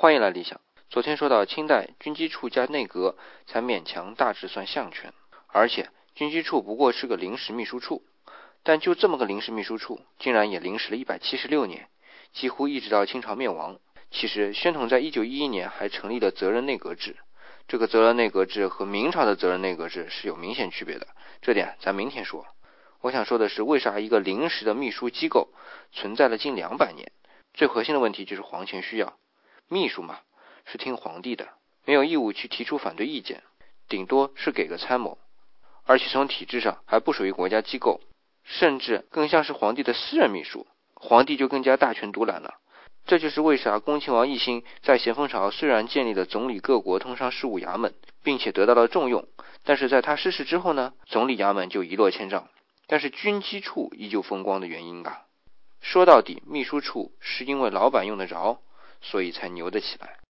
欢迎来理想。昨天说到清代军机处加内阁才勉强大致算相权，而且军机处不过是个临时秘书处，但就这么个临时秘书处，竟然也临时了一百七十六年，几乎一直到清朝灭亡。其实宣统在一九一一年还成立了责任内阁制，这个责任内阁制和明朝的责任内阁制是有明显区别的，这点咱明天说。我想说的是，为啥一个临时的秘书机构存在了近两百年？最核心的问题就是皇权需要。秘书嘛，是听皇帝的，没有义务去提出反对意见，顶多是给个参谋，而且从体制上还不属于国家机构，甚至更像是皇帝的私人秘书，皇帝就更加大权独揽了。这就是为啥恭亲王奕欣在咸丰朝虽然建立了总理各国通商事务衙门，并且得到了重用，但是在他失势之后呢，总理衙门就一落千丈，但是军机处依旧风光的原因啊。说到底，秘书处是因为老板用得着。所以才牛得起来。